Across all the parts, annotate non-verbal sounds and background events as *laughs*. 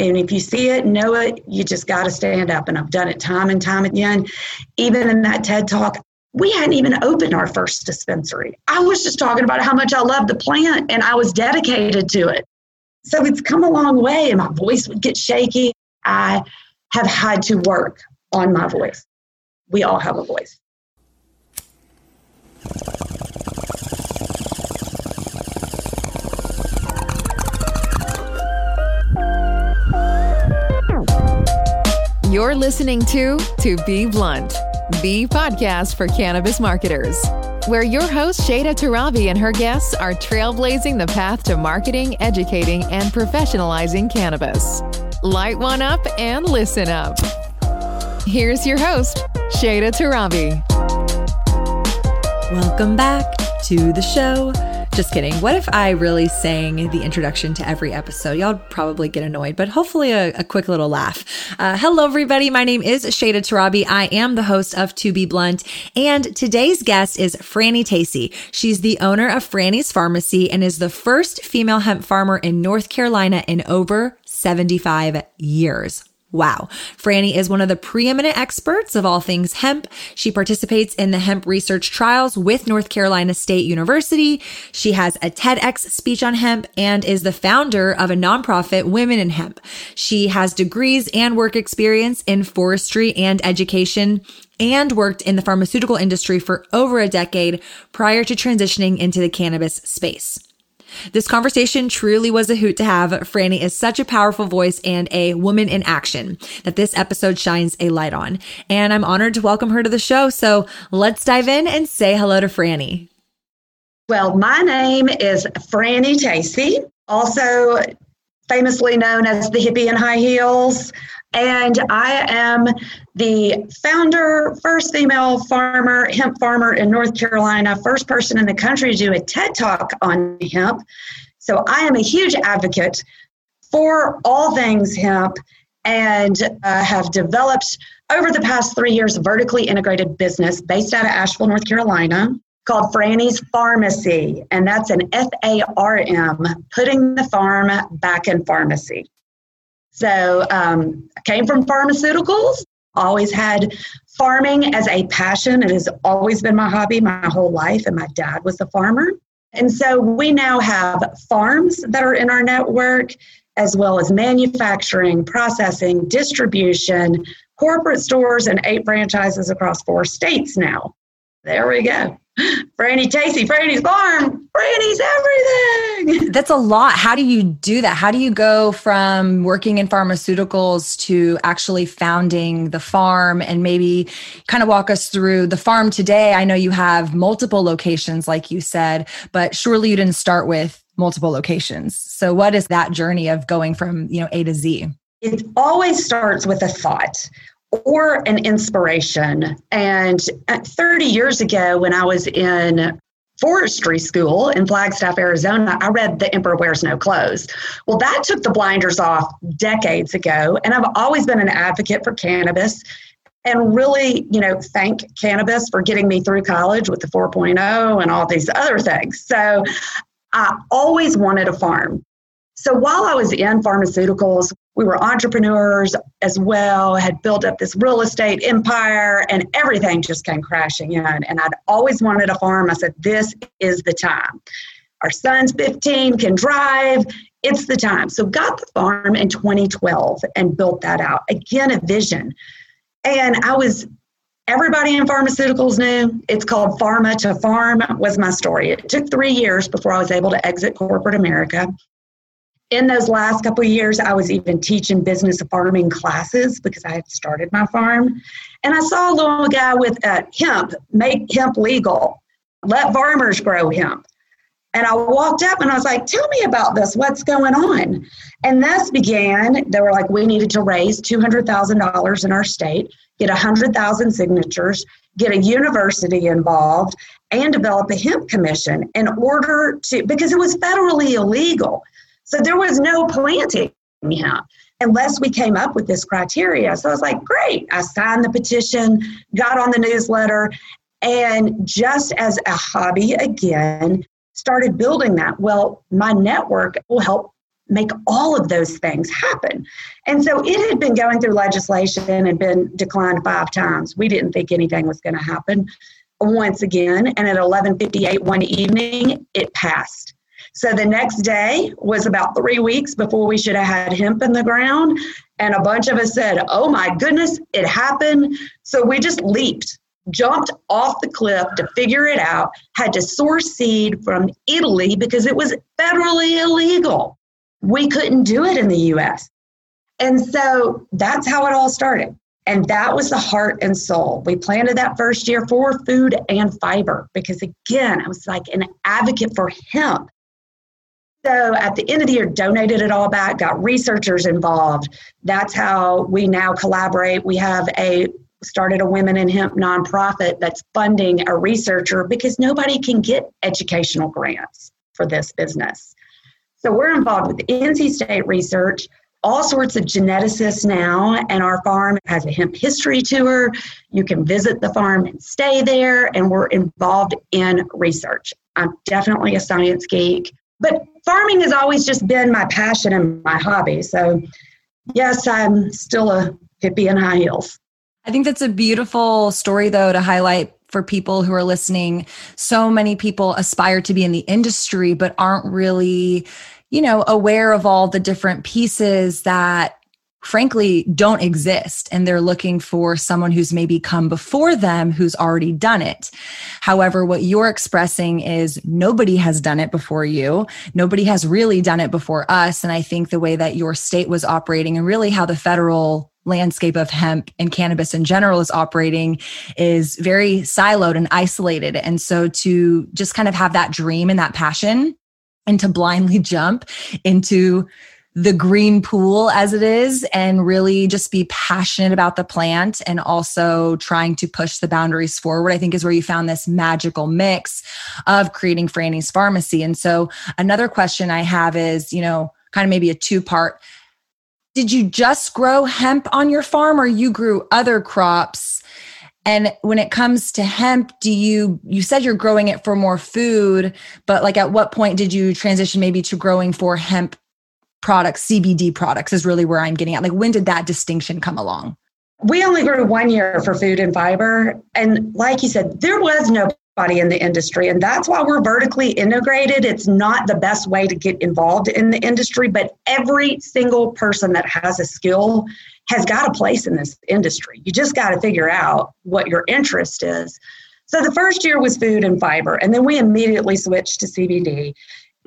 And if you see it, know it, you just got to stand up. And I've done it time and time again. Even in that TED talk, we hadn't even opened our first dispensary. I was just talking about how much I love the plant and I was dedicated to it. So it's come a long way, and my voice would get shaky. I have had to work on my voice. We all have a voice. You're listening to To Be Blunt, the podcast for cannabis marketers, where your host Shayda Torabi and her guests are trailblazing the path to marketing, educating, and professionalizing cannabis. Light one up and listen up. Here's your host, Shayda Torabi. Welcome back to the show. Just kidding. What if I really sang the introduction to every episode? Y'all probably get annoyed, but hopefully a, a quick little laugh. Uh, hello, everybody. My name is Shayda Torabi. I am the host of To Be Blunt, and today's guest is Franny Tacy. She's the owner of Franny's Farmacy and is the first female hemp farmer in North Carolina in over 75 years. Wow. Franny is one of the preeminent experts of all things hemp. She participates in the hemp research trials with North Carolina State University. She has a TEDx speech on hemp and is the founder of a nonprofit Women in Hemp. She has degrees and work experience in forestry and education and worked in the pharmaceutical industry for over a decade prior to transitioning into the cannabis space. This conversation truly was a hoot to have. Franny is such a powerful voice and a woman in action that this episode shines a light on. And I'm honored to welcome her to the show. So let's dive in and say hello to Franny. Well, my name is Franny Tacy, also famously known as the hippie in high heels. And I am the founder, first female farmer, hemp farmer in North Carolina, first person in the country to do a TED talk on hemp. So I am a huge advocate for all things hemp and uh, have developed over the past three years a vertically integrated business based out of Asheville, North Carolina called Franny's Farmacy. And that's an F A R M, putting the farm back in pharmacy. So um, I came from pharmaceuticals, always had farming as a passion. It has always been my hobby my whole life, and my dad was a farmer. And so we now have farms that are in our network, as well as manufacturing, processing, distribution, corporate stores, and eight franchises across four states now. There we go. Franny Tacy, Franny's Farm, Franny's everything. That's a lot. How do you do that? How do you go from working in pharmaceuticals to actually founding the farm and maybe kind of walk us through the farm today? I know you have multiple locations, like you said, but surely you didn't start with multiple locations. So what is that journey of going from, you know, A to Z? It always starts with a thought or an inspiration. And 30 years ago, when I was in forestry school in Flagstaff, Arizona, I read The Emperor Wears No Clothes. Well, that took the blinders off decades ago. And I've always been an advocate for cannabis and really, you know, thank cannabis for getting me through college with the 4.0 and all these other things. So I always wanted a farm. So while I was in pharmaceuticals, we were entrepreneurs as well, had built up this real estate empire, and everything just came crashing in. And I'd always wanted a farm. I said, This is the time. Our son's 15, can drive. It's the time. So got the farm in 2012 and built that out. Again, a vision. And I was everybody in pharmaceuticals knew it's called pharma to farm was my story it took three years before i was able to exit corporate america in those last couple of years, I was even teaching business farming classes because I had started my farm. And I saw a little guy with uh, hemp, make hemp legal, let farmers grow hemp. And I walked up and I was like, tell me about this. What's going on? And this began, they were like, we needed to raise $200,000 in our state, get 100,000 signatures, get a university involved, and develop a hemp commission in order to, because it was federally illegal. So there was no planting unless we came up with this criteria. So I was like, great. I signed the petition, got on the newsletter, and just as a hobby again, started building that. Well, my network will help make all of those things happen. And so it had been going through legislation and been declined five times. We didn't think anything was going to happen once again. And at 11:58 one evening, it passed. So the next day was about three weeks before we should have had hemp in the ground. And a bunch of us said, Oh my goodness, it happened. So we just leaped, jumped off the cliff to figure it out, had to source seed from Italy because it was federally illegal. We couldn't do it in the US. And so that's how it all started. And that was the heart and soul. We planted that first year for food and fiber because, again, I was like an advocate for hemp. So at the end of the year, donated it all back, got researchers involved. That's how we now collaborate. We have a started a women in hemp nonprofit that's funding a researcher because nobody can get educational grants for this business. So we're involved with NC State research, all sorts of geneticists now, and our farm has a hemp history tour. You can visit the farm and stay there, and we're involved in research. I'm definitely a science geek, but farming has always just been my passion and my hobby. So, yes, I'm still a hippie in high heels. I think that's a beautiful story, though, to highlight for people who are listening. So many people aspire to be in the industry, but aren't really you know, aware of all the different pieces that frankly don't exist and they're looking for someone who's maybe come before them who's already done it. However, what you're expressing is nobody has done it before you. Nobody has really done it before us. And I think the way that your state was operating and really how the federal landscape of hemp and cannabis in general is operating is very siloed and isolated. And so to just kind of have that dream and that passion and to blindly jump into the green pool as it is and really just be passionate about the plant and also trying to push the boundaries forward, I think is where you found this magical mix of creating Franny's Farmacy. And so, another question I have is, you know, kind of maybe a two part. Did you just grow hemp on your farm or you grew other crops? And when it comes to hemp, do you you said you're growing it for more food, but like at what point did you transition maybe to growing for hemp products, CBD products is really where I'm getting at. Like when did that distinction come along? We only grew one year for food and fiber. And like you said, there was nobody in the industry. And that's why we're vertically integrated. It's not the best way to get involved in the industry, but every single person that has a skill has got a place in this industry. You just got to figure out what your interest is. So the first year was food and fiber, and then we immediately switched to CBD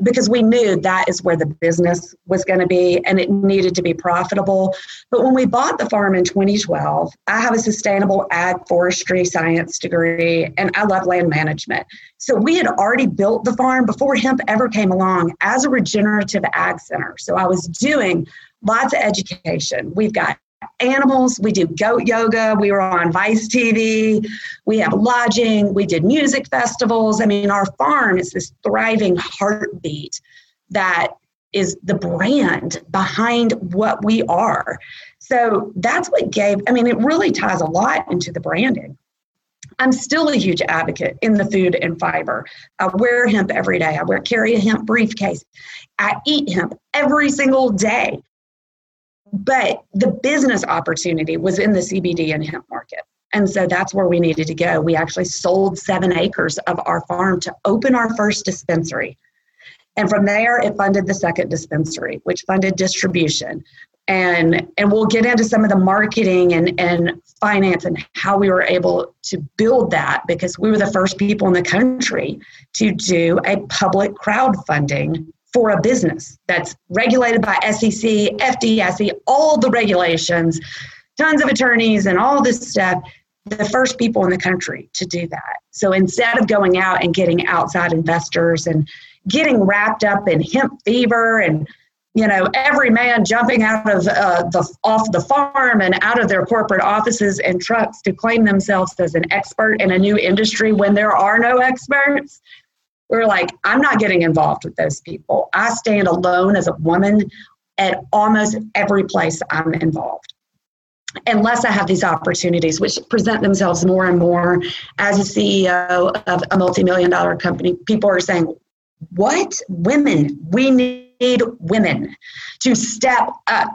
because we knew that is where the business was going to be and it needed to be profitable. But when we bought the farm in 2012, I have a sustainable ag forestry science degree and I love land management. So we had already built the farm before hemp ever came along as a regenerative ag center. So I was doing lots of education. We've got animals. We do goat yoga. We were on Vice TV. We have lodging. We did music festivals. I mean, our farm is this thriving heartbeat that is the brand behind what we are. So that's what gave, I mean, it really ties a lot into the branding. I'm still a huge advocate in the food and fiber. I wear hemp every day. I wear carry a hemp briefcase. I eat hemp every single day. But the business opportunity was in the CBD and hemp market. And so that's where we needed to go. We actually sold seven acres of our farm to open our first dispensary. And from there, it funded the second dispensary, which funded distribution. And, and we'll get into some of the marketing and, and finance and how we were able to build that because we were the first people in the country to do a public crowdfunding for a business that's regulated by SEC, FDIC, all the regulations, tons of attorneys, and all this stuff. The first people in the country to do that. So instead of going out and getting outside investors and getting wrapped up in hemp fever and you know every man jumping out of uh, the off the farm and out of their corporate offices and trucks to claim themselves as an expert in a new industry when there are no experts we were like, I'm not getting involved with those people. I stand alone as a woman at almost every place I'm involved. Unless I have these opportunities, which present themselves more and more as a CEO of a multi million dollar company, people are saying, What? Women, we need need women to step up.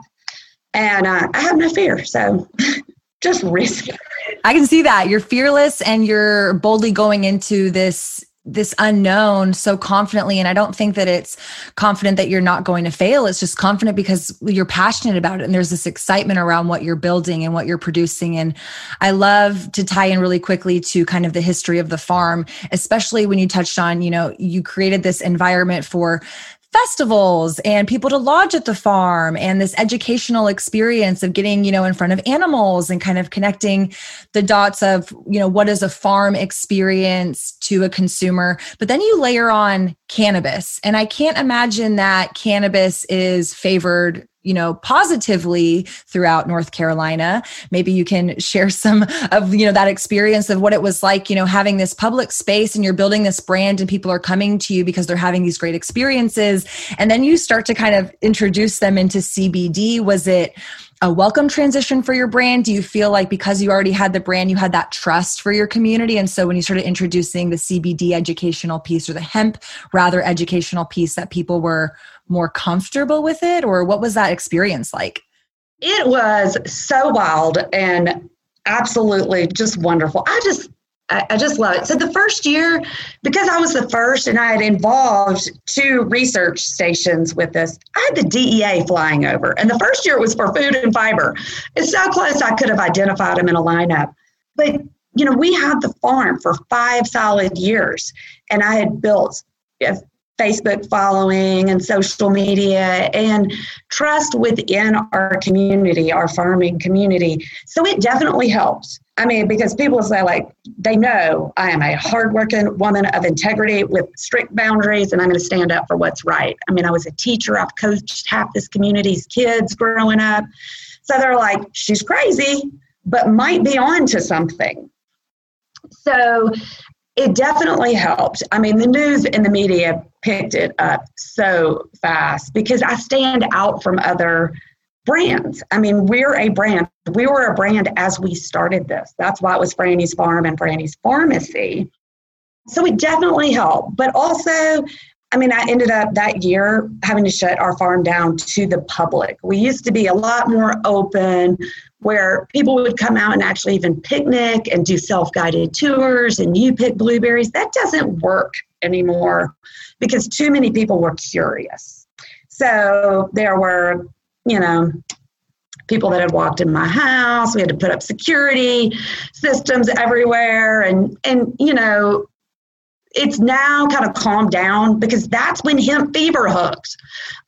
And uh, I have no fear. So *laughs* just risk it. I can see that. You're fearless and you're boldly going into this this unknown so confidently. And i don't think that it's confident that you're not going to fail. It's just confident because you're passionate about it and there's this excitement around what you're building and what you're producing. And i love to tie in really quickly to kind of the history of the farm especially when you touched on you know you created this environment for festivals and people to lodge at the farm and this educational experience of getting you know in front of animals and kind of connecting the dots of you know what is a farm experience to a consumer. But then you layer on cannabis. And i can't imagine that cannabis is favored you know positively throughout north carolina. Maybe you can share some of you know that experience of what it was like you know having this public space and you're building this brand and people are coming to you because they're having these great experiences. And then you start to kind of introduce them into cbd was it a welcome transition for your brand? Do you feel like because you already had the brand, you had that trust for your community? And so when you started introducing the CBD educational piece or the hemp rather educational piece, that people were more comfortable with it? Or what was that experience like? It was so wild and absolutely just wonderful. I just I, just love it. So the first year, because I was the first and I had involved two research stations with this, I had the DEA flying over. And the first year it was for food and fiber. It's so close I could have identified them in a lineup. But you know, we had the farm for five solid years, and I had built Facebook following and social media and trust within our community, our farming community. So it definitely helps. I mean, because people say, like, they know I am a hardworking woman of integrity with strict boundaries and I'm going to stand up for what's right. I mean, I was a teacher, I've coached half this community's kids growing up. So they're like, she's crazy, but might be on to something. So it definitely helped. I mean, the news and the media picked it up so fast because I stand out from other brands. I mean, we're a brand. We were a brand as we started this. That's why it was Franny's Farm and Franny's Farmacy. So it definitely helped. But also, I mean, I ended up that year having to shut our farm down to the public. We used to be a lot more open where people would come out and actually even picnic and do self guided tours and you pick blueberries. That doesn't work anymore because too many people were curious. So there were, you know, people that had walked in my house. We had to put up security systems everywhere. And, and you know, it's now kind of calmed down because that's when hemp fever hooked.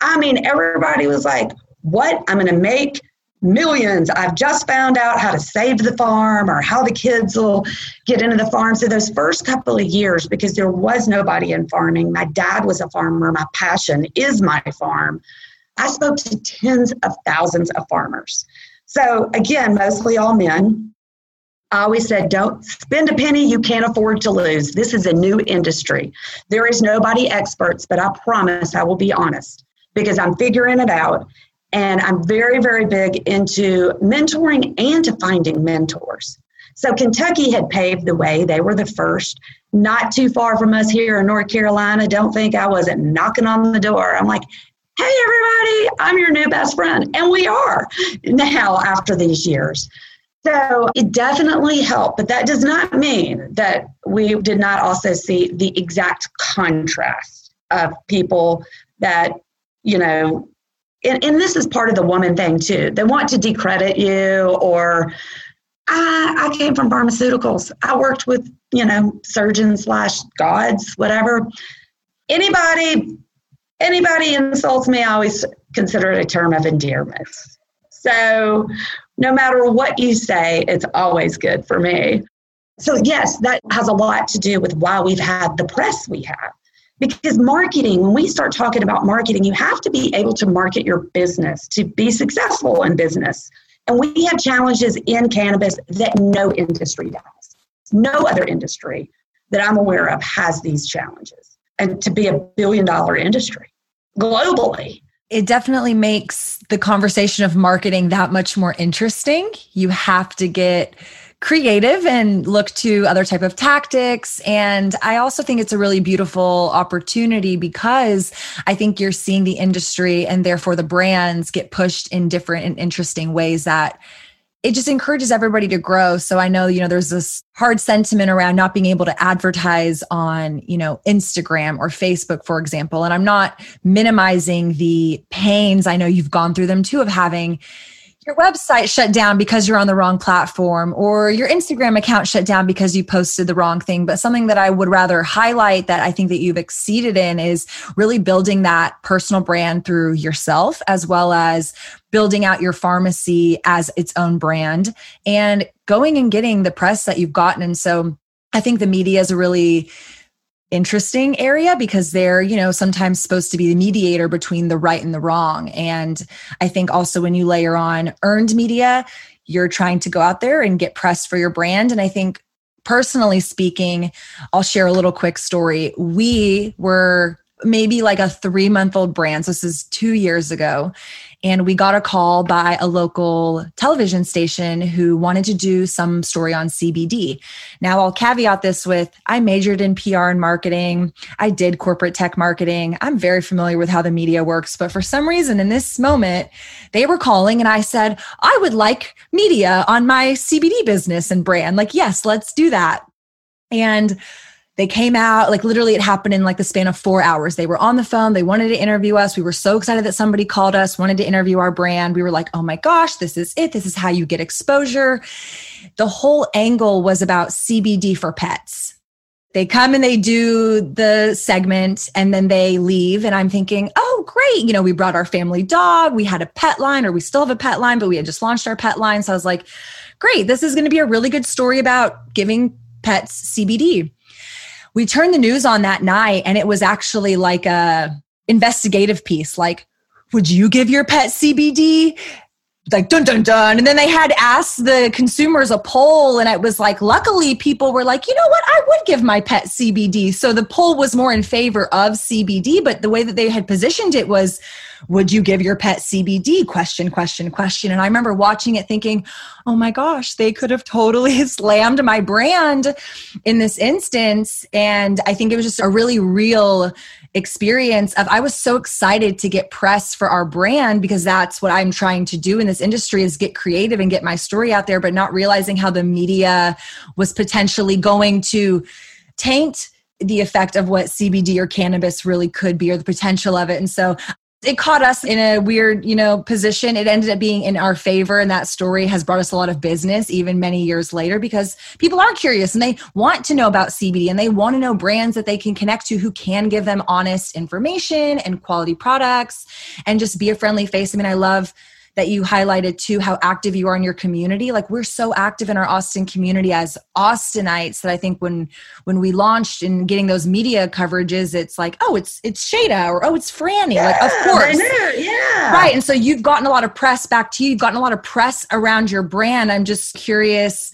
I mean, everybody was like, what? I'm going to make millions. I've just found out how to save the farm or how the kids will get into the farm. So, those first couple of years, because there was nobody in farming, my dad was a farmer, my passion is my farm. I spoke to tens of thousands of farmers. So, again, mostly all men. I always said, don't spend a penny you can't afford to lose. This is a new industry. There is nobody experts, but I promise I will be honest because I'm figuring it out and I'm very, very big into mentoring and to finding mentors. So Kentucky had paved the way. They were the first, not too far from us here in North Carolina. Don't think I wasn't knocking on the door. I'm like, hey, everybody, I'm your new best friend. And we are now after these years. So it definitely helped, but that does not mean that we did not also see the exact contrast of people that, you know, and, and this is part of the woman thing too. They want to decredit you or I, I came from pharmaceuticals. I worked with, you know, surgeons slash gods, whatever. Anybody, anybody insults me, I always consider it a term of endearment. So no matter what you say, it's always good for me. So yes, that has a lot to do with why we've had the press we have. Because marketing, when we start talking about marketing, you have to be able to market your business to be successful in business. And we have challenges in cannabis that no industry does. No other industry that I'm aware of has these challenges. And to be a billion dollar industry globally. It definitely makes the conversation of marketing that much more interesting. You have to get creative and look to other type of tactics. And i also think it's a really beautiful opportunity because i think you're seeing the industry and therefore the brands get pushed in different and interesting ways that it just encourages everybody to grow. So i know you know there's this hard sentiment around not being able to advertise on you know instagram or facebook for example. And i'm not minimizing the pains. I know you've gone through them too of having your website shut down because you're on the wrong platform or your Instagram account shut down because you posted the wrong thing. But something that I would rather highlight that I think that you've exceeded in is really building that personal brand through yourself as well as building out your pharmacy as its own brand and going and getting the press that you've gotten. And so I think the media is a really interesting area because they're you know sometimes supposed to be the mediator between the right and the wrong. And i think also when you layer on earned media you're trying to go out there and get press for your brand. And i think personally speaking i'll share a little quick story. We were maybe like a three month old brand so this is two years ago and we got a call by a local television station who wanted to do some story on CBD. Now, I'll caveat this with I majored in PR and marketing, I did corporate tech marketing. I'm very familiar with how the media works, but for some reason in this moment, they were calling and I said, I would like media on my CBD business and brand. Like, yes, let's do that. And they came out, like literally it happened in like the span of four hours. They were on the phone. They wanted to interview us. We were so excited that somebody called us, wanted to interview our brand. We were like, oh my gosh, this is it. This is how you get exposure. The whole angle was about CBD for pets. They come and they do the segment and then they leave. And I'm thinking, oh, great. You know, we brought our family dog. We had a pet line, or we still have a pet line, but we had just launched our pet line. So I was like, great. This is going to be a really good story about giving pets CBD we turned the news on that night and it was actually like a investigative piece. Like would you give your pet cbd like dun dun dun. And then they had asked the consumers a poll and it was like luckily people were like you know what? I would give my pet cbd so the poll was more in favor of cbd but the way that they had positioned it was would you give your pet CBD? Question, question, question. And I remember watching it thinking, oh my gosh, they could have totally *laughs* slammed my brand in this instance. And I think it was just a really real experience of I was so excited to get press for our brand because that's what I'm trying to do in this industry is get creative and get my story out there, but not realizing how the media was potentially going to taint the effect of what CBD or cannabis really could be or the potential of it. And so it caught us in a weird, you know, position. It ended up being in our favor, and that story has brought us a lot of business even many years later because people are curious and they want to know about CBD and they want to know brands that they can connect to who can give them honest information and quality products and just be a friendly face. I mean, I love that you highlighted too how active you are in your community. Like we're so active in our austin community as austinites that i think when when we launched and getting those media coverages it's like oh it's it's shayda or oh it's franny. Yeah, like of course. Yeah. Right and so you've gotten a lot of press back to you. You've gotten a lot of press around your brand. I'm just curious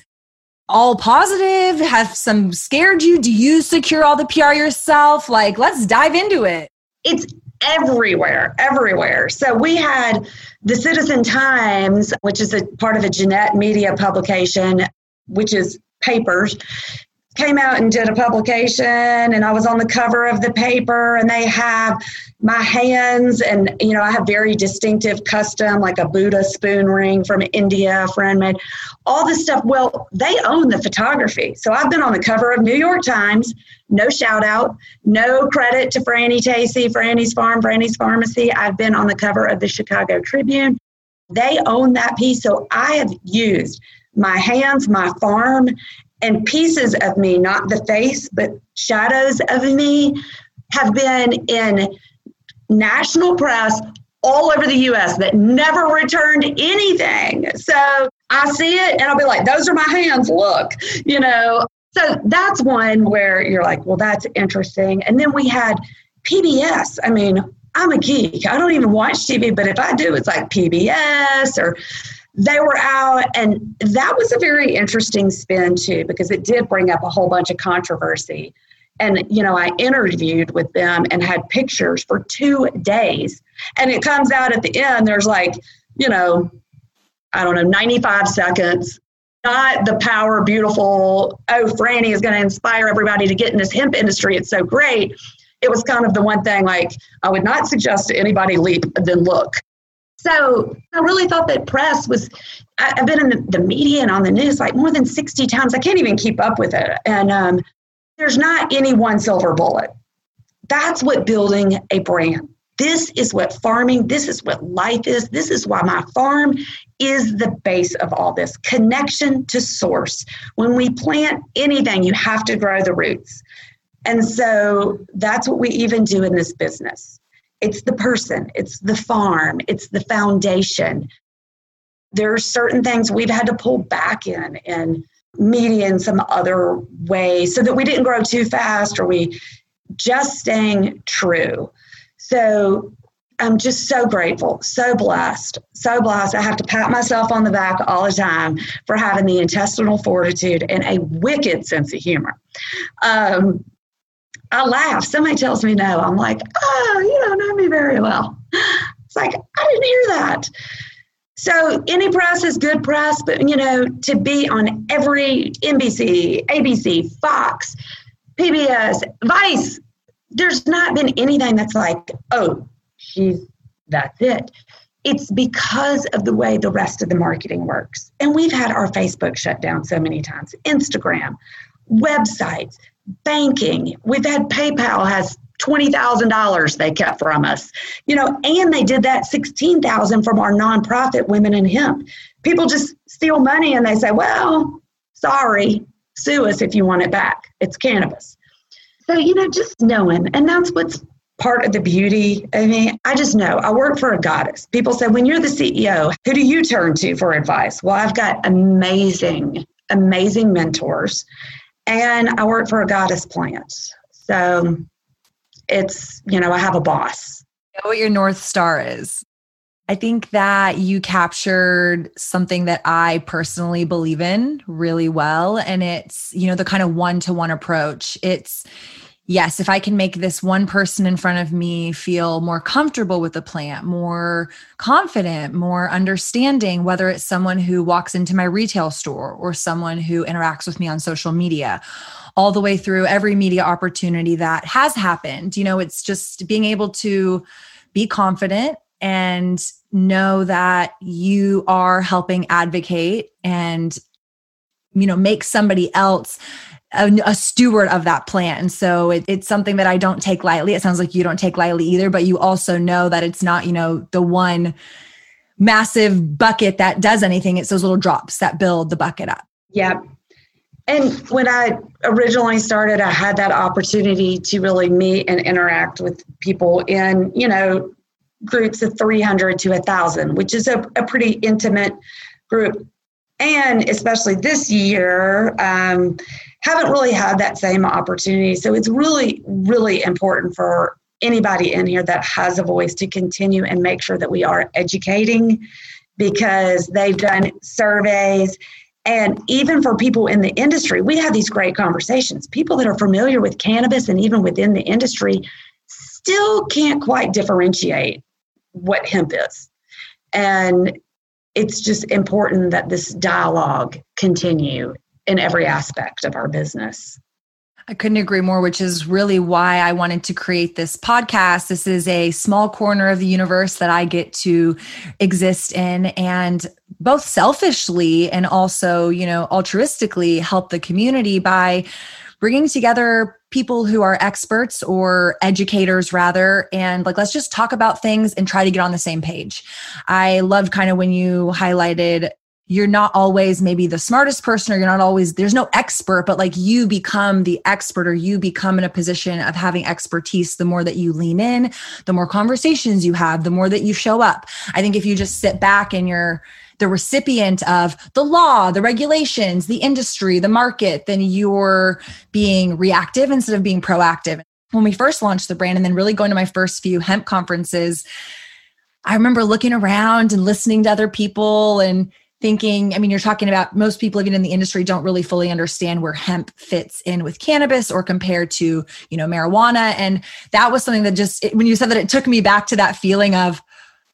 all positive? Have some scared you? Do you secure all the pr yourself? Like let's dive into it. It's everywhere, everywhere. So we had the Citizen Times, which is a part of a Gannett Media publication, which is papers, came out and did a publication and I was on the cover of the paper and they have my hands and you know I have very distinctive custom like a Buddha spoon ring from India a friend made all this stuff well they own the photography so I've been on the cover of New York Times no shout out, no credit to Franny Tacy, Franny's Farm, Franny's Farmacy. I've been on the cover of the Chicago Tribune. They own that piece. So I have used my hands, my farm, and pieces of me, not the face, but shadows of me, have been in national press all over the US that never returned anything. So I see it and I'll be like, those are my hands, look, you know. So that's one where you're like, well, that's interesting. And then we had PBS. I mean, I'm a geek. I don't even watch TV, but if I do, it's like PBS or they were out. And that was a very interesting spin, too, because it did bring up a whole bunch of controversy. And, you know, I interviewed with them and had pictures for two days. And it comes out at the end, there's like, you know, I don't know, 95 seconds not the power, beautiful, oh, Franny is going to inspire everybody to get in this hemp industry. It's so great. It was kind of the one thing like, I would not suggest to anybody leap, then look. So I really thought that press was, I, have been in the, media and on the news like more than 60 times. I can't even keep up with it. And um, there's not any one silver bullet. That's what building a brand. This is what farming, this is what life is. This is why my farm is the base of all this connection to source. When we plant anything, you have to grow the roots. And so that's what we even do in this business. It's the person, it's the farm, it's the foundation. There are certain things we've had to pull back in and media in some other way so that we didn't grow too fast or we just staying true. So I'm just so grateful, so blessed, so blessed. I have to pat myself on the back all the time for having the intestinal fortitude and a wicked sense of humor. Um, I laugh. Somebody tells me no. I'm like, oh, you don't know me very well. It's like, I didn't hear that. So any press is good press, but you know, to be on every NBC, ABC, Fox, PBS, Vice, there's not been anything that's like, oh, she's that's it. It's because of the way the rest of the marketing works. And we've had our Facebook shut down so many times, Instagram, websites, banking. We've had PayPal has $20,000 they kept from us. You know, and they did that 16,000 from our nonprofit Women in Hemp. People just steal money and they say, "Well, sorry, sue us if you want it back. It's cannabis." So, you know, just knowing, and that's what's part of the beauty. I mean, I just know I work for a goddess. People say, when you're the CEO, who do you turn to for advice? Well, I've got amazing, amazing mentors and I work for a goddess plant. So it's, you know, I have a boss. You know what your North Star is. I think that you captured something that I personally believe in really well. And it's, you know, the kind of one to one approach. It's, yes, if I can make this one person in front of me feel more comfortable with the plant, more confident, more understanding, whether it's someone who walks into my retail store or someone who interacts with me on social media, all the way through every media opportunity that has happened. You know, it's just being able to be confident and know that you are helping advocate and you know make somebody else a, a, steward of that plant. And so it, it's something that I don't take lightly. It sounds like you don't take lightly either, but you also know that it's not, you know, the one massive bucket that does anything. It's those little drops that build the bucket up. Yeah. And when I originally started, I had that opportunity to really meet and interact with people in, you know, groups of 300 to 1,000, which is a, a pretty intimate group. And especially this year, um, haven't really had that same opportunity. So it's really, really important for anybody in here that has a voice to continue and make sure that we are educating because they've done surveys. And even for people in the industry, we have these great conversations. People that are familiar with cannabis and even within the industry still can't quite differentiate what hemp is. And it's just important that this dialogue continue in every aspect of our business. I couldn't agree more, which is really why I wanted to create this podcast. This is a small corner of the universe that I get to exist in and both selfishly and also, you know, altruistically help the community by bringing together people who are experts or educators rather and like let's just talk about things and try to get on the same page. I loved kind of when you highlighted you're not always maybe the smartest person or you're not always there's no expert but like you become the expert or you become in a position of having expertise the more that you lean in the more conversations you have the more that you show up. I think if you just sit back and you're the recipient of the law the regulations the industry the market then you're being reactive instead of being proactive. When we first launched the brand and then really going to my first few hemp conferences i remember looking around and listening to other people and thinking i mean you're talking about most people even in the industry don't really fully understand where hemp fits in with cannabis or compared to you know marijuana. And that was something that just it, when you said that it took me back to that feeling of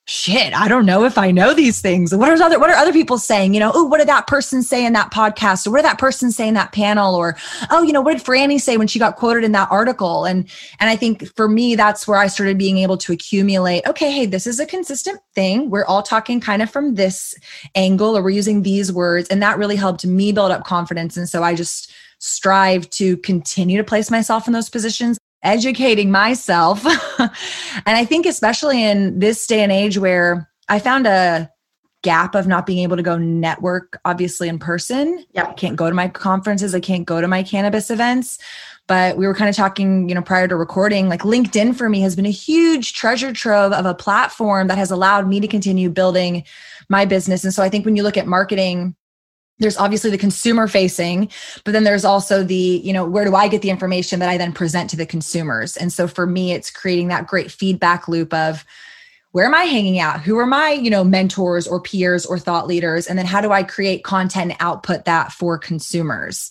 shit, I don't know if I know these things. What are other what are other people saying? You know, oh, what did that person say in that podcast? Or what did that person say in that panel? Or oh, you know, what did Franny say when she got quoted in that article? And and I think for me, that's where I started being able to accumulate, okay, hey, this is a consistent thing. We're all talking kind of from this angle, or we're using these words. And that really helped me build up confidence. And so I just strive to continue to place myself in those positions educating myself. *laughs* and I think, especially in this day and age where I found a gap of not being able to go network, obviously, in person. Yep. I can't go to my conferences, I can't go to my cannabis events. But we were kind of talking, you know, prior to recording, like LinkedIn for me has been a huge treasure trove of a platform that has allowed me to continue building my business. And so I think when you look at marketing, there's obviously the consumer facing but then there's also the you know where do i get the information that i then present to the consumers? And so for me it's creating that great feedback loop of where am i hanging out? Who are my you know mentors or peers or thought leaders? And then how do i create content and output that for consumers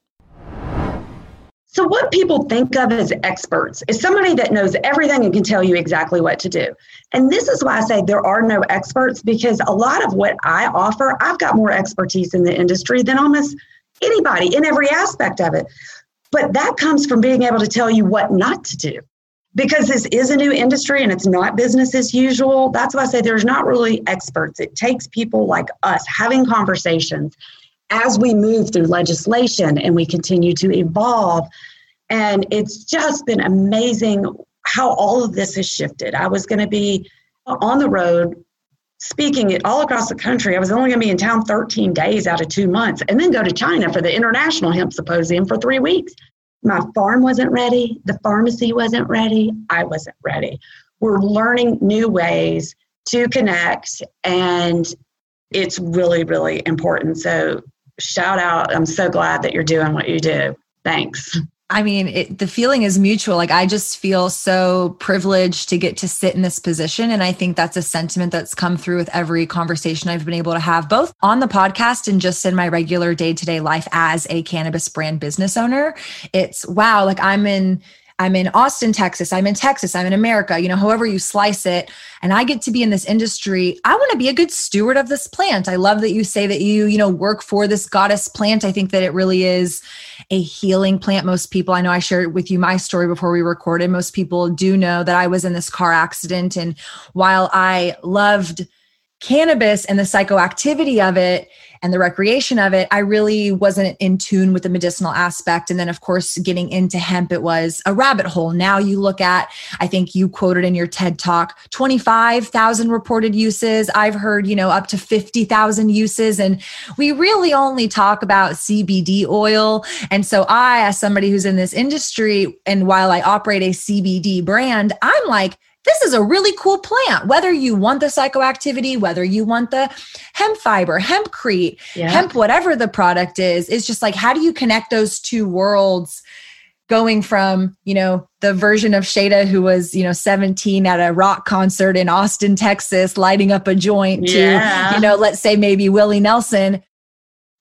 So, what people think of as experts is somebody that knows everything and can tell you exactly what to do. And this is why I say there are no experts because a lot of what I offer, I've got more expertise in the industry than almost anybody in every aspect of it. But that comes from being able to tell you what not to do. Because this is a new industry and it's not business as usual. That's why I say there's not really experts. It takes people like us having conversations as we move through legislation and we continue to evolve. And it's just been amazing how all of this has shifted. I was going to be on the road speaking it all across the country. I was only going to be in town 13 days out of two months and then go to China for the International Hemp Symposium for three weeks. My farm wasn't ready. The pharmacy wasn't ready. I wasn't ready. We're learning new ways to connect, and it's really, really important. So shout out. I'm so glad that you're doing what you do. Thanks. I mean, it, the feeling is mutual. Like, I just feel so privileged to get to sit in this position. And I think that's a sentiment that's come through with every conversation I've been able to have, both on the podcast and just in my regular day to day life as a cannabis brand business owner. It's wow, like I'm in I'm in Austin, Texas. I'm in Texas. I'm in America, you know, however you slice it. And I get to be in this industry. I want to be a good steward of this plant. I love that you say that you, you know, work for this goddess plant. I think that it really is a healing plant. Most people, I know I shared with you my story before we recorded. Most people do know that I was in this car accident. And while I loved cannabis and the psychoactivity of it, and the recreation of it, I really wasn't in tune with the medicinal aspect. And then, of course, getting into hemp, it was a rabbit hole. Now you look at, I think you quoted in your TED talk, 25,000 reported uses. I've heard, you know, up to 50,000 uses. And we really only talk about CBD oil. And so I, as somebody who's in this industry, and while I operate a CBD brand, I'm like, this is a really cool plant. Whether you want the psychoactivity, whether you want the hemp fiber, hempcrete, yeah. hemp, whatever the product is, it's just like, how do you connect those two worlds? Going from, you know, the version of Shayda who was, you know, 17 at a rock concert in Austin, Texas, lighting up a joint yeah. to, you know, let's say maybe Willie Nelson,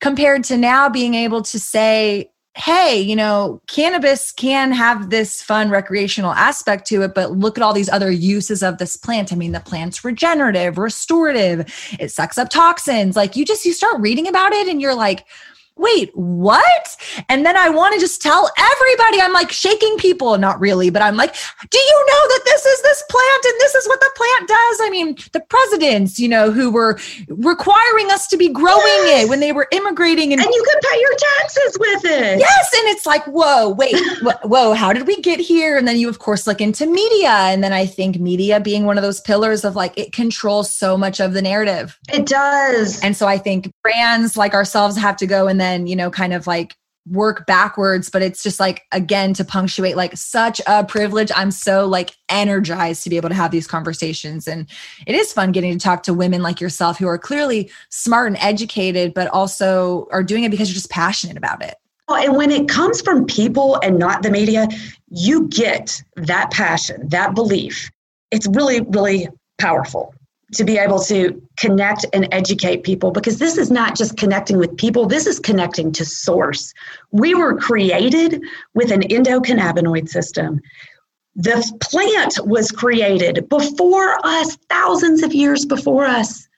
compared to now being able to say, hey, you know, cannabis can have this fun recreational aspect to it, but look at all these other uses of this plant. I mean, the plant's regenerative, restorative, it sucks up toxins. Like you just, you start reading about it and you're like, wait, what? And then I want to just tell everybody, I'm like shaking people, not really, but I'm like, do you know that this is this plant and this is what the plant does? I mean, the presidents, you know, who were requiring us to be growing yes. it when they were immigrating. And, and you could pay your taxes with it. Yes. And it's like, whoa, wait, *laughs* whoa, how did we get here? And then you, of course, look into media. And then I think media being one of those pillars of like, it controls so much of the narrative. It does. And so I think brands like ourselves have to go and then then, you know, kind of like work backwards but it's just like again to punctuate like such a privilege. I'm so like energized to be able to have these conversations. And it is fun getting to talk to women like yourself who are clearly smart and educated but also are doing it because you're just passionate about it. And when it comes from people and not the media you get that passion that belief. It's really really powerful to be able to connect and educate people because this is not just connecting with people, this is connecting to source. We were created with an endocannabinoid system. The plant was created before us, thousands of years before us.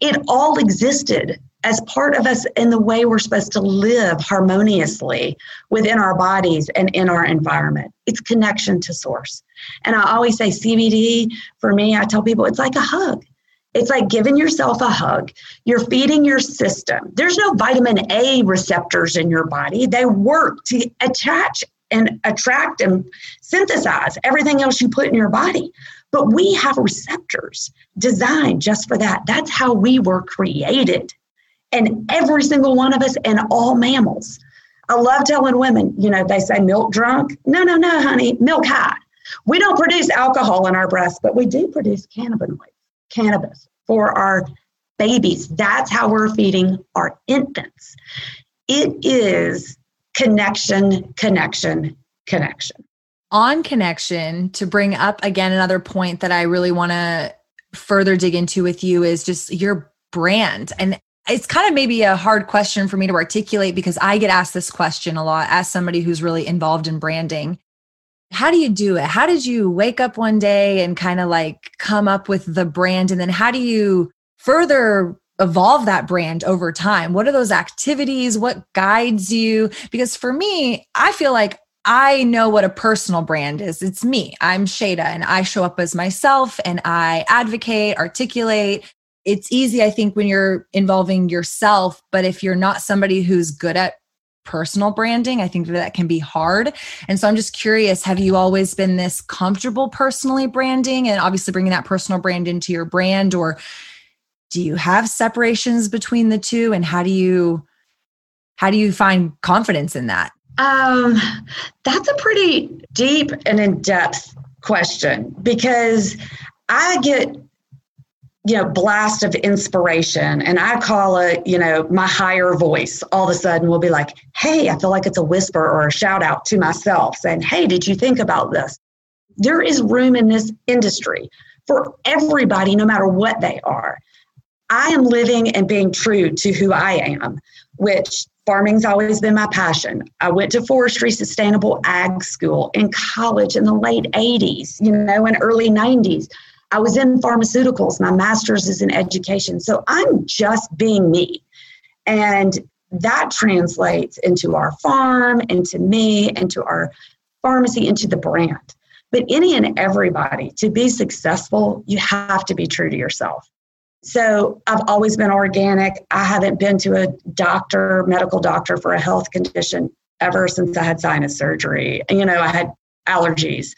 It all existed as part of us in the way we're supposed to live harmoniously within our bodies and in our environment. It's connection to source. And I always say CBD, for me, I tell people it's like a hug. It's like giving yourself a hug. You're feeding your system. There's no vitamin A receptors in your body. They work to attach and attract and synthesize everything else you put in your body. But we have receptors designed just for that. That's how we were created. And every single one of us and all mammals. I love telling women, you know, they say milk drunk. No, no, no, honey, milk high. We don't produce alcohol in our breasts, but we do produce cannabinoids cannabis for our babies. That's how we're feeding our infants. It is connection, connection, connection. On connection, to bring up again another point that I really want to further dig into with you is just your brand. And it's kind of maybe a hard question for me to articulate because I get asked this question a lot as somebody who's really involved in branding how do you do it? How did you wake up one day and kind of like come up with the brand? And then how do you further evolve that brand over time? What are those activities? What guides you? Because for me, I feel like I know what a personal brand is. It's me. I'm Shayda and I show up as myself and I advocate, articulate. It's easy, I think, when you're involving yourself. But if you're not somebody who's good at personal branding. I think that, that can be hard. And so I'm just curious have you always been this comfortable personally branding and obviously bringing that personal brand into your brand? Or do you have separations between the two? And how do you? How do you find confidence in that? Um, that's a pretty deep and in depth question because I get you know blast of inspiration. And i call it you know my higher voice all of a sudden will be like hey i feel like it's a whisper or a shout out to myself saying hey did you think about this? There is room in this industry for everybody no matter what they are. I am living and being true to who i am which farming's always been my passion. I went to forestry sustainable ag school in college in the late 80s you know and early 90s I was in pharmaceuticals. My master's is in education. So I'm just being me. And that translates into our farm, into me, into our pharmacy, into the brand. But any and everybody, to be successful, you have to be true to yourself. So I've always been organic. I haven't been to a doctor, medical doctor for a health condition ever since I had sinus surgery. You know, I had allergies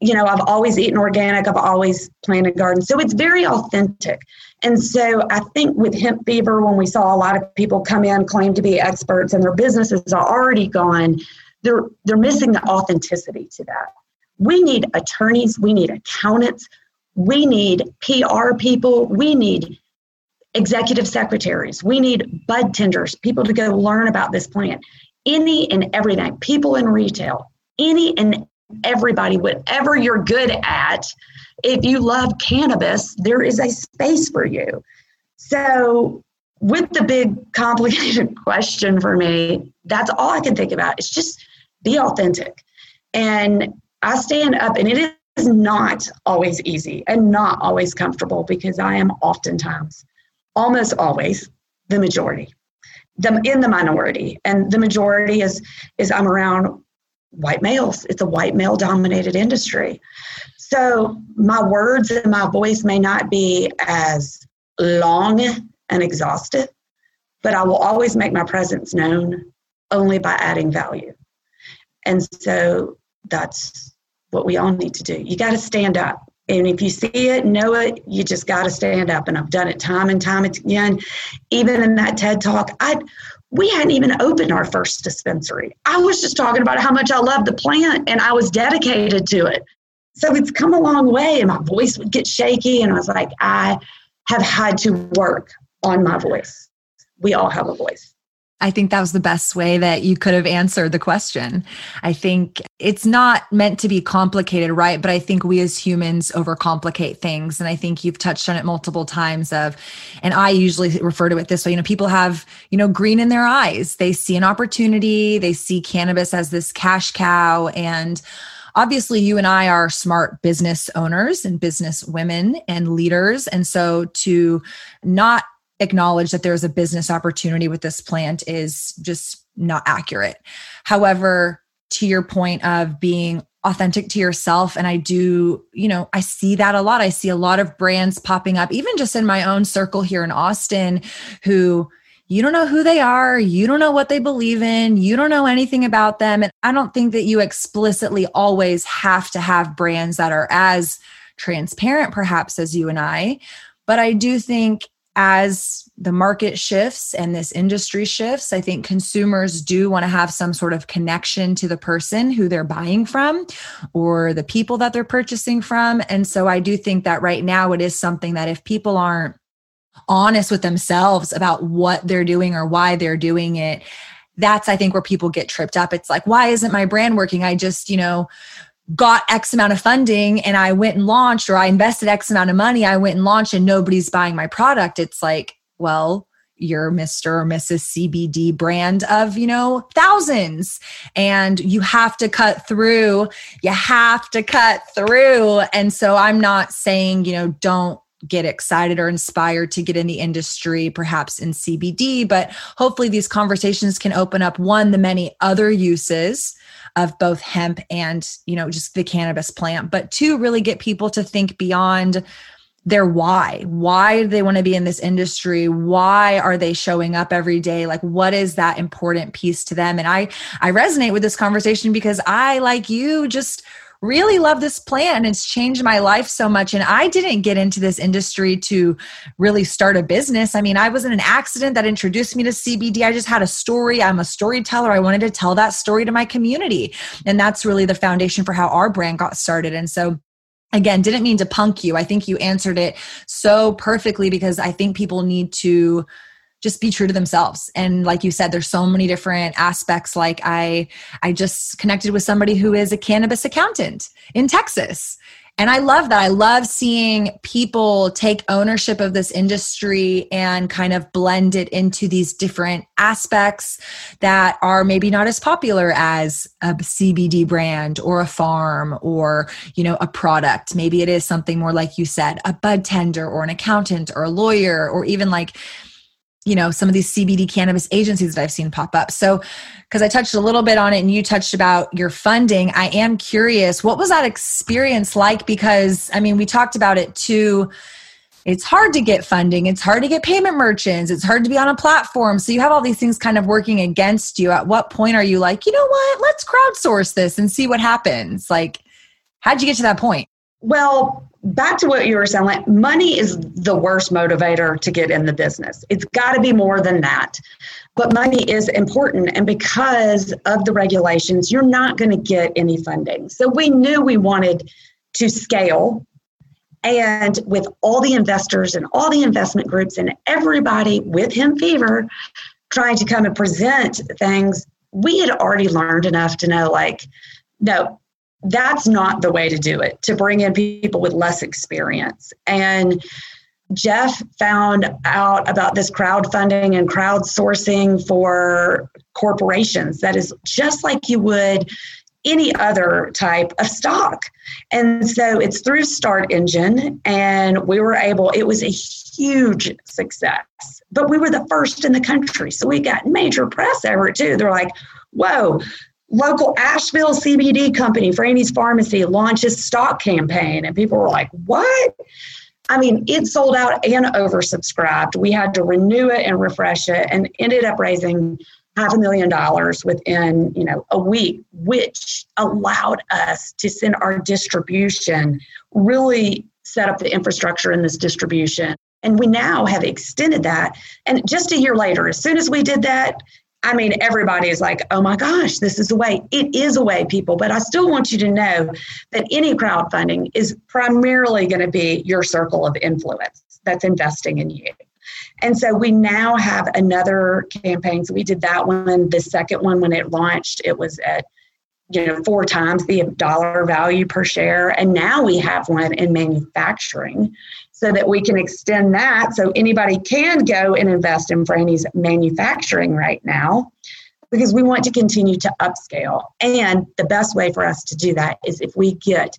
you know, I've always eaten organic, I've always planted gardens. So it's very authentic. And so I think with hemp fever, when we saw a lot of people come in, claim to be experts, and their businesses are already gone, they're they're missing the authenticity to that. We need attorneys, we need accountants, we need PR people, we need executive secretaries, we need bud tenders, people to go learn about this plant. Any and everything, people in retail, any and everybody, whatever you're good at, if you love cannabis, there is a space for you. So, with the big complicated *laughs* question for me, that's all I can think about. It's just be authentic. And I stand up, and it is not always easy and not always comfortable because I am oftentimes, almost always, the majority. The, in the minority and the majority is is i'm around white males. It's a white male dominated industry. So my words and my voice may not be as long and exhaustive, but I will always make my presence known only by adding value. And so that's what we all need to do. You got to stand up. And if you see it, know it, you just got to stand up. And I've done it time and time again. Even in that TED talk, I we hadn't even opened our first dispensary. I was just talking about how much I love the plant and I was dedicated to it. So it's come a long way, and my voice would get shaky. And I was like, I have had to work on my voice. We all have a voice. I think that was the best way that you could have answered the question. I think it's not meant to be complicated, right? But I think we as humans overcomplicate things. And I think you've touched on it multiple times of, and I usually refer to it this way, you know, people have, you know, green in their eyes. They see an opportunity, they see cannabis as this cash cow. And obviously you and I are smart business owners and business women and leaders. And so to not acknowledge that there's a business opportunity with this plant is just not accurate. However, to your point of being authentic to yourself and I do, you know, I see that a lot. I see a lot of brands popping up even just in my own circle here in Austin who you don't know who they are, you don't know what they believe in, you don't know anything about them and I don't think that you explicitly always have to have brands that are as transparent perhaps as you and I, but I do think as the market shifts and this industry shifts, I think consumers do want to have some sort of connection to the person who they're buying from or the people that they're purchasing from. And so I do think that right now it is something that if people aren't honest with themselves about what they're doing or why they're doing it, that's I think where people get tripped up. It's like, why isn't my brand working? I just, you know, got X amount of funding and I went and launched, or I invested X amount of money, I went and launched, and nobody's buying my product. It's like, well, you're Mr. or Mrs. CBD brand of, you know, thousands. And you have to cut through. You have to cut through. And so I'm not saying, you know, don't get excited or inspired to get in the industry, perhaps in CBD, but hopefully these conversations can open up one, the many other uses of both hemp and, you know, just the cannabis plant, but to really get people to think beyond their why. Why do they want to be in this industry? Why are they showing up every day? Like what is that important piece to them? And I I resonate with this conversation because I like you just really love this plan. it's changed my life so much. And I didn't get into this industry to really start a business. I mean, I was in an accident that introduced me to CBD. I just had a story. I'm a storyteller. I wanted to tell that story to my community. And that's really the foundation for how our brand got started. And so again didn't mean to punk you i think you answered it so perfectly because i think people need to just be true to themselves and like you said there's so many different aspects like i i just connected with somebody who is a cannabis accountant in texas and I love that. I love seeing people take ownership of this industry and kind of blend it into these different aspects that are maybe not as popular as a CBD brand or a farm or, you know, a product. Maybe it is something more like you said, a bud tender or an accountant or a lawyer or even like you know some of these cbd cannabis agencies that i've seen pop up. So because i touched a little bit on it and you touched about your funding i am curious what was that experience like? Because i mean we talked about it too. It's hard to get funding. It's hard to get payment merchants. It's hard to be on a platform. So you have all these things kind of working against you. At what point are you like you know what? Let's crowdsource this and see what happens. Like how'd you get to that point well back to what you were saying like money is the worst motivator to get in the business. It's got to be more than that. But money is important and because of the regulations you're not going to get any funding. So we knew we wanted to scale and with all the investors and all the investment groups and everybody with hemp fever trying to come and present things we had already learned enough to know like no that's not the way to do it to bring in people with less experience. And jeff found out about this crowdfunding and crowdsourcing for corporations that is just like you would any other type of stock. And so it's through StartEngine and we were able it was a huge success. But we were the first in the country so we got major press over it too. They're like whoa local Asheville CBD company, Franny's Farmacy, launches stock campaign. And people were like, what? I mean, it sold out and oversubscribed. We had to renew it and refresh it and ended up raising half a million dollars within, you know, a week, which allowed us to send our distribution, really set up the infrastructure in this distribution. And we now have extended that. And just a year later, as soon as we did that, I mean, everybody is like, oh my gosh, this is a way. It is a way, people. But I still want you to know that any crowdfunding is primarily going to be your circle of influence that's investing in you. And so we now have another campaign. So we did that one. The second one, when it launched, it was at you know four times the dollar value per share and now we have one in manufacturing so that we can extend that so anybody can go and invest in Franny's manufacturing right now because we want to continue to upscale. And the best way for us to do that is if we get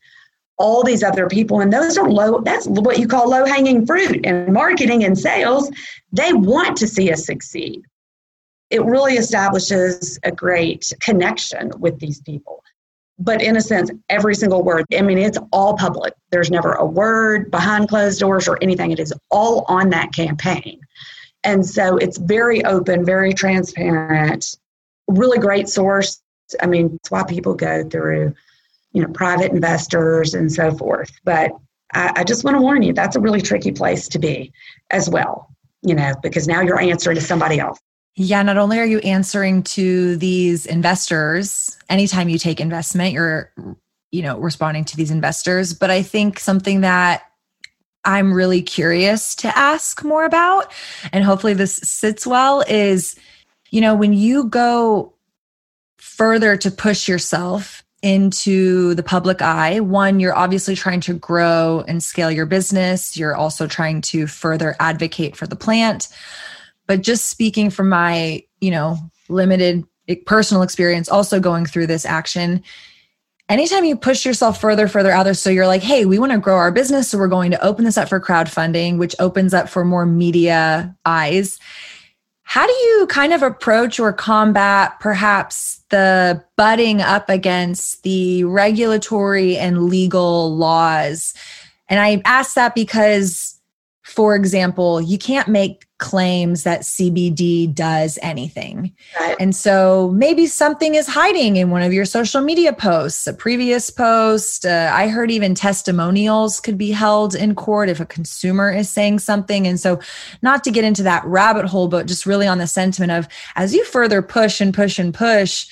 all these other people, and those are low, that's what you call low hanging fruit in marketing and sales. They want to see us succeed. It really establishes a great connection with these people but in a sense, every single word, I mean, it's all public. There's never a word behind closed doors or anything. It is all on that campaign. And so it's very open, very transparent, really great source. I mean, it's why people go through, you know, private investors and so forth. But I, I just want to warn you, that's a really tricky place to be as well, you know, because now you're answering to somebody else. Yeah, not only are you answering to these investors, anytime you take investment, you're you know, responding to these investors, but I think something that I'm really curious to ask more about and hopefully this sits well is you know, when you go further to push yourself into the public eye, one, you're obviously trying to grow and scale your business. You're also trying to further advocate for the plant. But just speaking from my, you know, limited personal experience, also going through this action, anytime you push yourself further, further out there, so you're like, hey, we want to grow our business. So we're going to open this up for crowdfunding, which opens up for more media eyes. How do you kind of approach or combat perhaps the butting up against the regulatory and legal laws? And I ask that because, for example, you can't make claims that CBD does anything. Right. And so maybe something is hiding in one of your social media posts, a previous post. Uh, I heard even testimonials could be held in court if a consumer is saying something. And so, not to get into that rabbit hole, but just really on the sentiment of as you further push and push and push,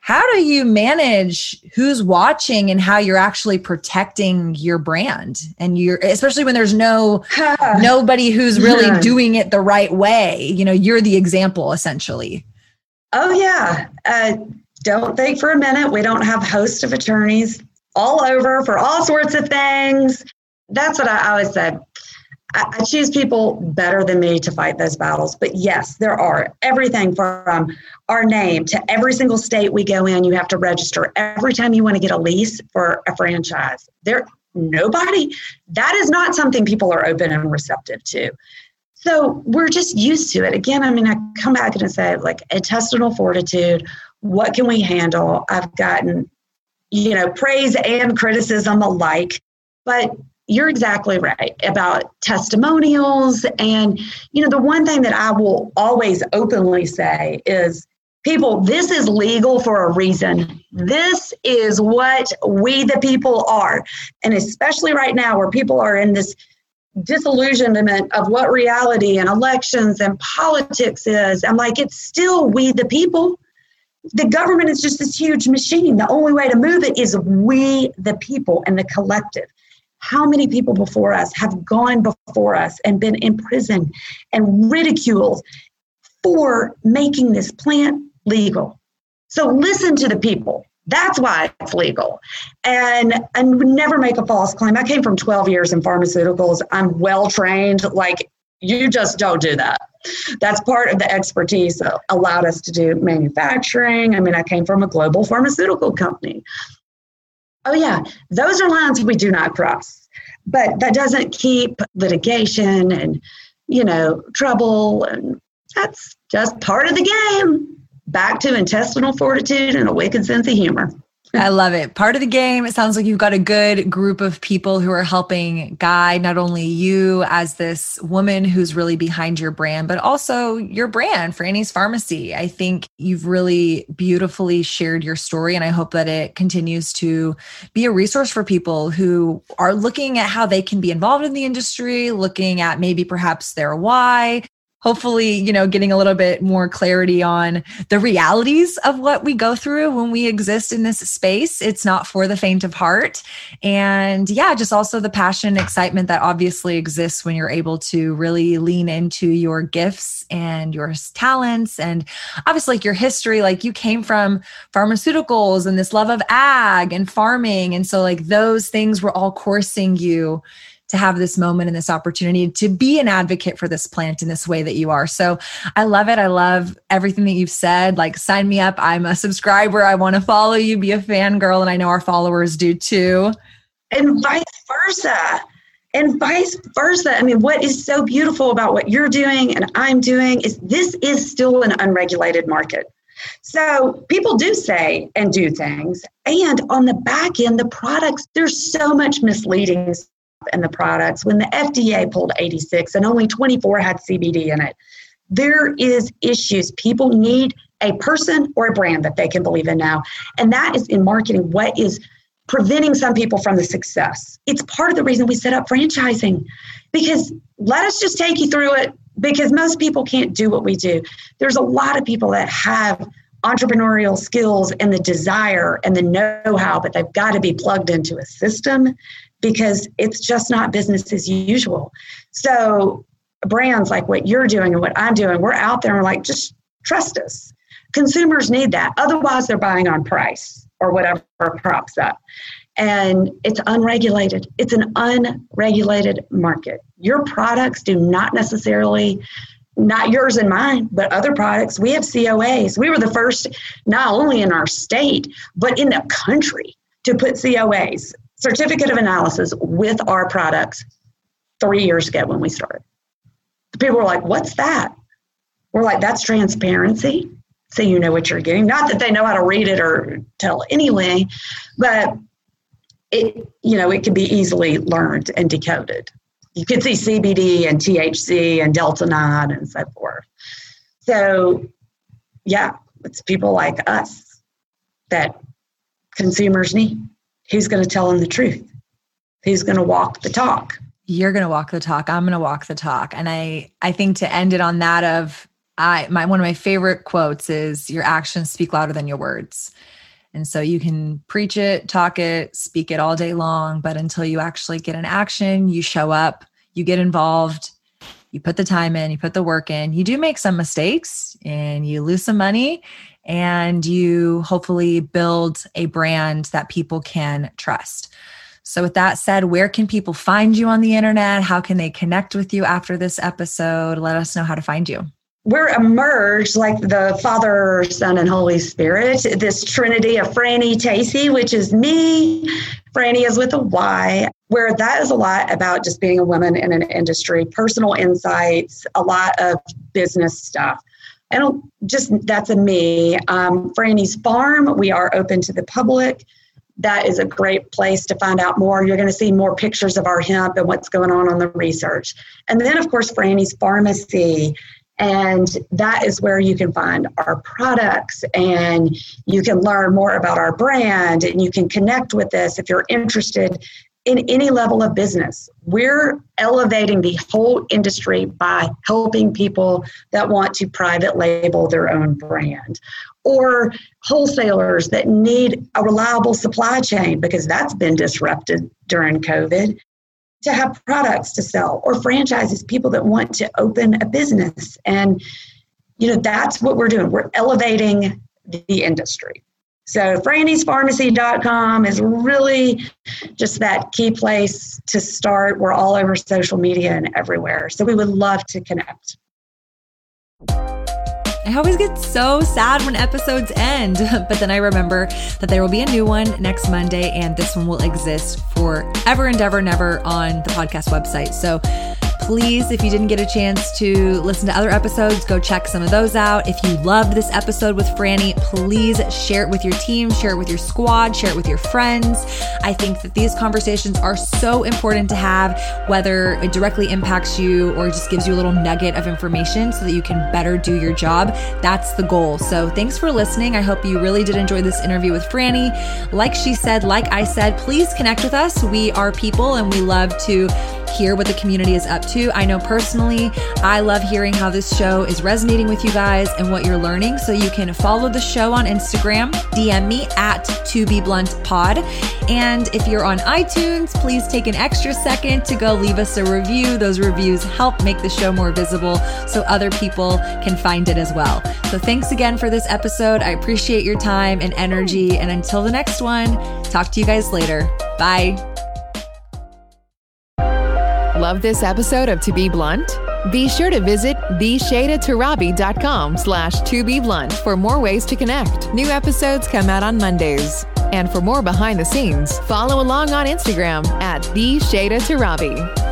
how do you manage who's watching and how you're actually protecting your brand? And you're especially when there's no *sighs* nobody who's really yeah. doing it the right way. You know you're the example essentially. Oh yeah. Uh, don't think for a minute. We don't have host of attorneys all over for all sorts of things. That's what i always said I, choose people better than me to fight those battles. But yes, there are everything from our name to every single state we go in, you have to register every time you want to get a lease for a franchise. There, nobody, that is not something people are open and receptive to. So we're just used to it. Again, I mean, I come back and I say, like, intestinal fortitude, what can we handle? I've gotten, you know, praise and criticism alike. But you're exactly right about testimonials. And, you know, the one thing that I will always openly say is people, this is legal for a reason. This is what we, the people, are. And especially right now, where people are in this disillusionment of what reality and elections and politics is, I'm like, it's still we, the people. The government is just this huge machine. The only way to move it is we, the people, and the collective how many people before us have gone before us and been imprisoned and ridiculed for making this plant legal? So listen to the people. That's why it's legal. And and never make a false claim. I came from 12 years in pharmaceuticals. I'm well trained. Like you just don't do that. That's part of the expertise that allowed us to do manufacturing. I mean, I came from a global pharmaceutical company. Oh, yeah, those are lines we do not cross. But that doesn't keep litigation and, you know, trouble. And that's just part of the game. Back to intestinal fortitude and a wicked sense of humor. I love it. Part of the game. It sounds like you've got a good group of people who are helping guide not only you as this woman who's really behind your brand, but also your brand, Franny's Farmacy. I think you've really beautifully shared your story, and I hope that it continues to be a resource for people who are looking at how they can be involved in the industry, looking at maybe perhaps their why, hopefully, you know, getting a little bit more clarity on the realities of what we go through when we exist in this space. It's not for the faint of heart. And yeah, just also the passion and excitement that obviously exists when you're able to really lean into your gifts and your talents and obviously like your history. Like you came from pharmaceuticals and this love of ag and farming. And so, like, those things were all coursing you to have this moment and this opportunity to be an advocate for this plant in this way that you are. So I love it. I love everything that you've said. Like, sign me up. I'm a subscriber. I want to follow you, be a fangirl. And I know our followers do too. And vice versa. And vice versa. I mean, what is so beautiful about what you're doing and I'm doing is this is still an unregulated market. So people do say and do things. And on the back end, the products, there's so much misleading and the products when the FDA pulled 86 and only 24 had CBD in it. There is issues. People need a person or a brand that they can believe in now. And that is in marketing what is preventing some people from the success. It's part of the reason we set up franchising because let us just take you through it because most people can't do what we do. There's a lot of people that have entrepreneurial skills and the desire and the know how, but they've got to be plugged into a system because it's just not business as usual. So brands like what you're doing and what I'm doing, we're out there and we're like, just trust us. Consumers need that. Otherwise, they're buying on price or whatever props up. And it's unregulated. It's an unregulated market. Your products do not necessarily, not yours and mine, but other products. We have COAs. We were the first, not only in our state, but in the country to put COAs certificate of analysis with our products three years ago when we started. People were like, What's that? We're like, That's transparency. So you know what you're getting. Not that they know how to read it or tell anyway, but it, you know, it can be easily learned and decoded. You can see CBD and THC and Delta 9 and so forth. So, yeah, it's people like us that consumers need. He's going to tell them the truth. He's going to walk the talk. You're going to walk the talk. I'm going to walk the talk. And I I think to end it on that of I my one of my favorite quotes is your actions speak louder than your words. And so you can preach it, talk it, speak it all day long, but until you actually get an action, you show up, you get involved, you put the time in, you put the work in. You do make some mistakes and you lose some money and you hopefully build a brand that people can trust. So, with that said, where can people find you on the internet? How can they connect with you after this episode? Let us know how to find you. We're emerged like the Father, Son, and Holy Spirit, this trinity of Franny Tacy, which is me. Franny is with a Y, where that is a lot about just being a woman in an industry, personal insights, a lot of business stuff. I don't just that's a me. Um, Franny's Farm, we are open to the public. That is a great place to find out more. You're going to see more pictures of our hemp and what's going on on the research. And then, of course, Franny's Farmacy. And that is where you can find our products and you can learn more about our brand and you can connect with us if you're interested in any level of business. We're elevating the whole industry by helping people that want to private label their own brand or wholesalers that need a reliable supply chain because that's been disrupted during COVID to have products to sell or franchises people that want to open a business and you know that's what we're doing we're elevating the industry so Franny'sFarmacy.com is really just that key place to start. We're all over social media and everywhere. So we would love to connect. I always get so sad when episodes end, *laughs* but then I remember that there will be a new one next Monday, and this one will exist forever and ever and ever on the podcast website. So please, if you didn't get a chance to listen to other episodes, go check some of those out. If you loved this episode with Franny, please share it with your team, share it with your squad, share it with your friends. I think that these conversations are so important to have, whether it directly impacts you or just gives you a little nugget of information so that you can better do your job. That's the goal. So thanks for listening. I hope you really did enjoy this interview with Franny. Like she said, like I said, please connect with us. We are people and we love to hear what the community is up to. I know personally, I love hearing how this show is resonating with you guys and what you're learning. So you can follow the show on Instagram, DM me at to be blunt pod. And if you're on iTunes, please take an extra second to go leave us a review. Those reviews help make the show more visible so other people can find it as well. So thanks again for this episode. I appreciate your time and energy. And until the next one, talk to you guys later. Bye. Love this episode of To Be Blunt? Be sure to visit theshaydatorabi.com slash to be blunt for more ways to connect. New episodes come out on Mondays. And for more behind the scenes, follow along on Instagram at the Shayda Torabi.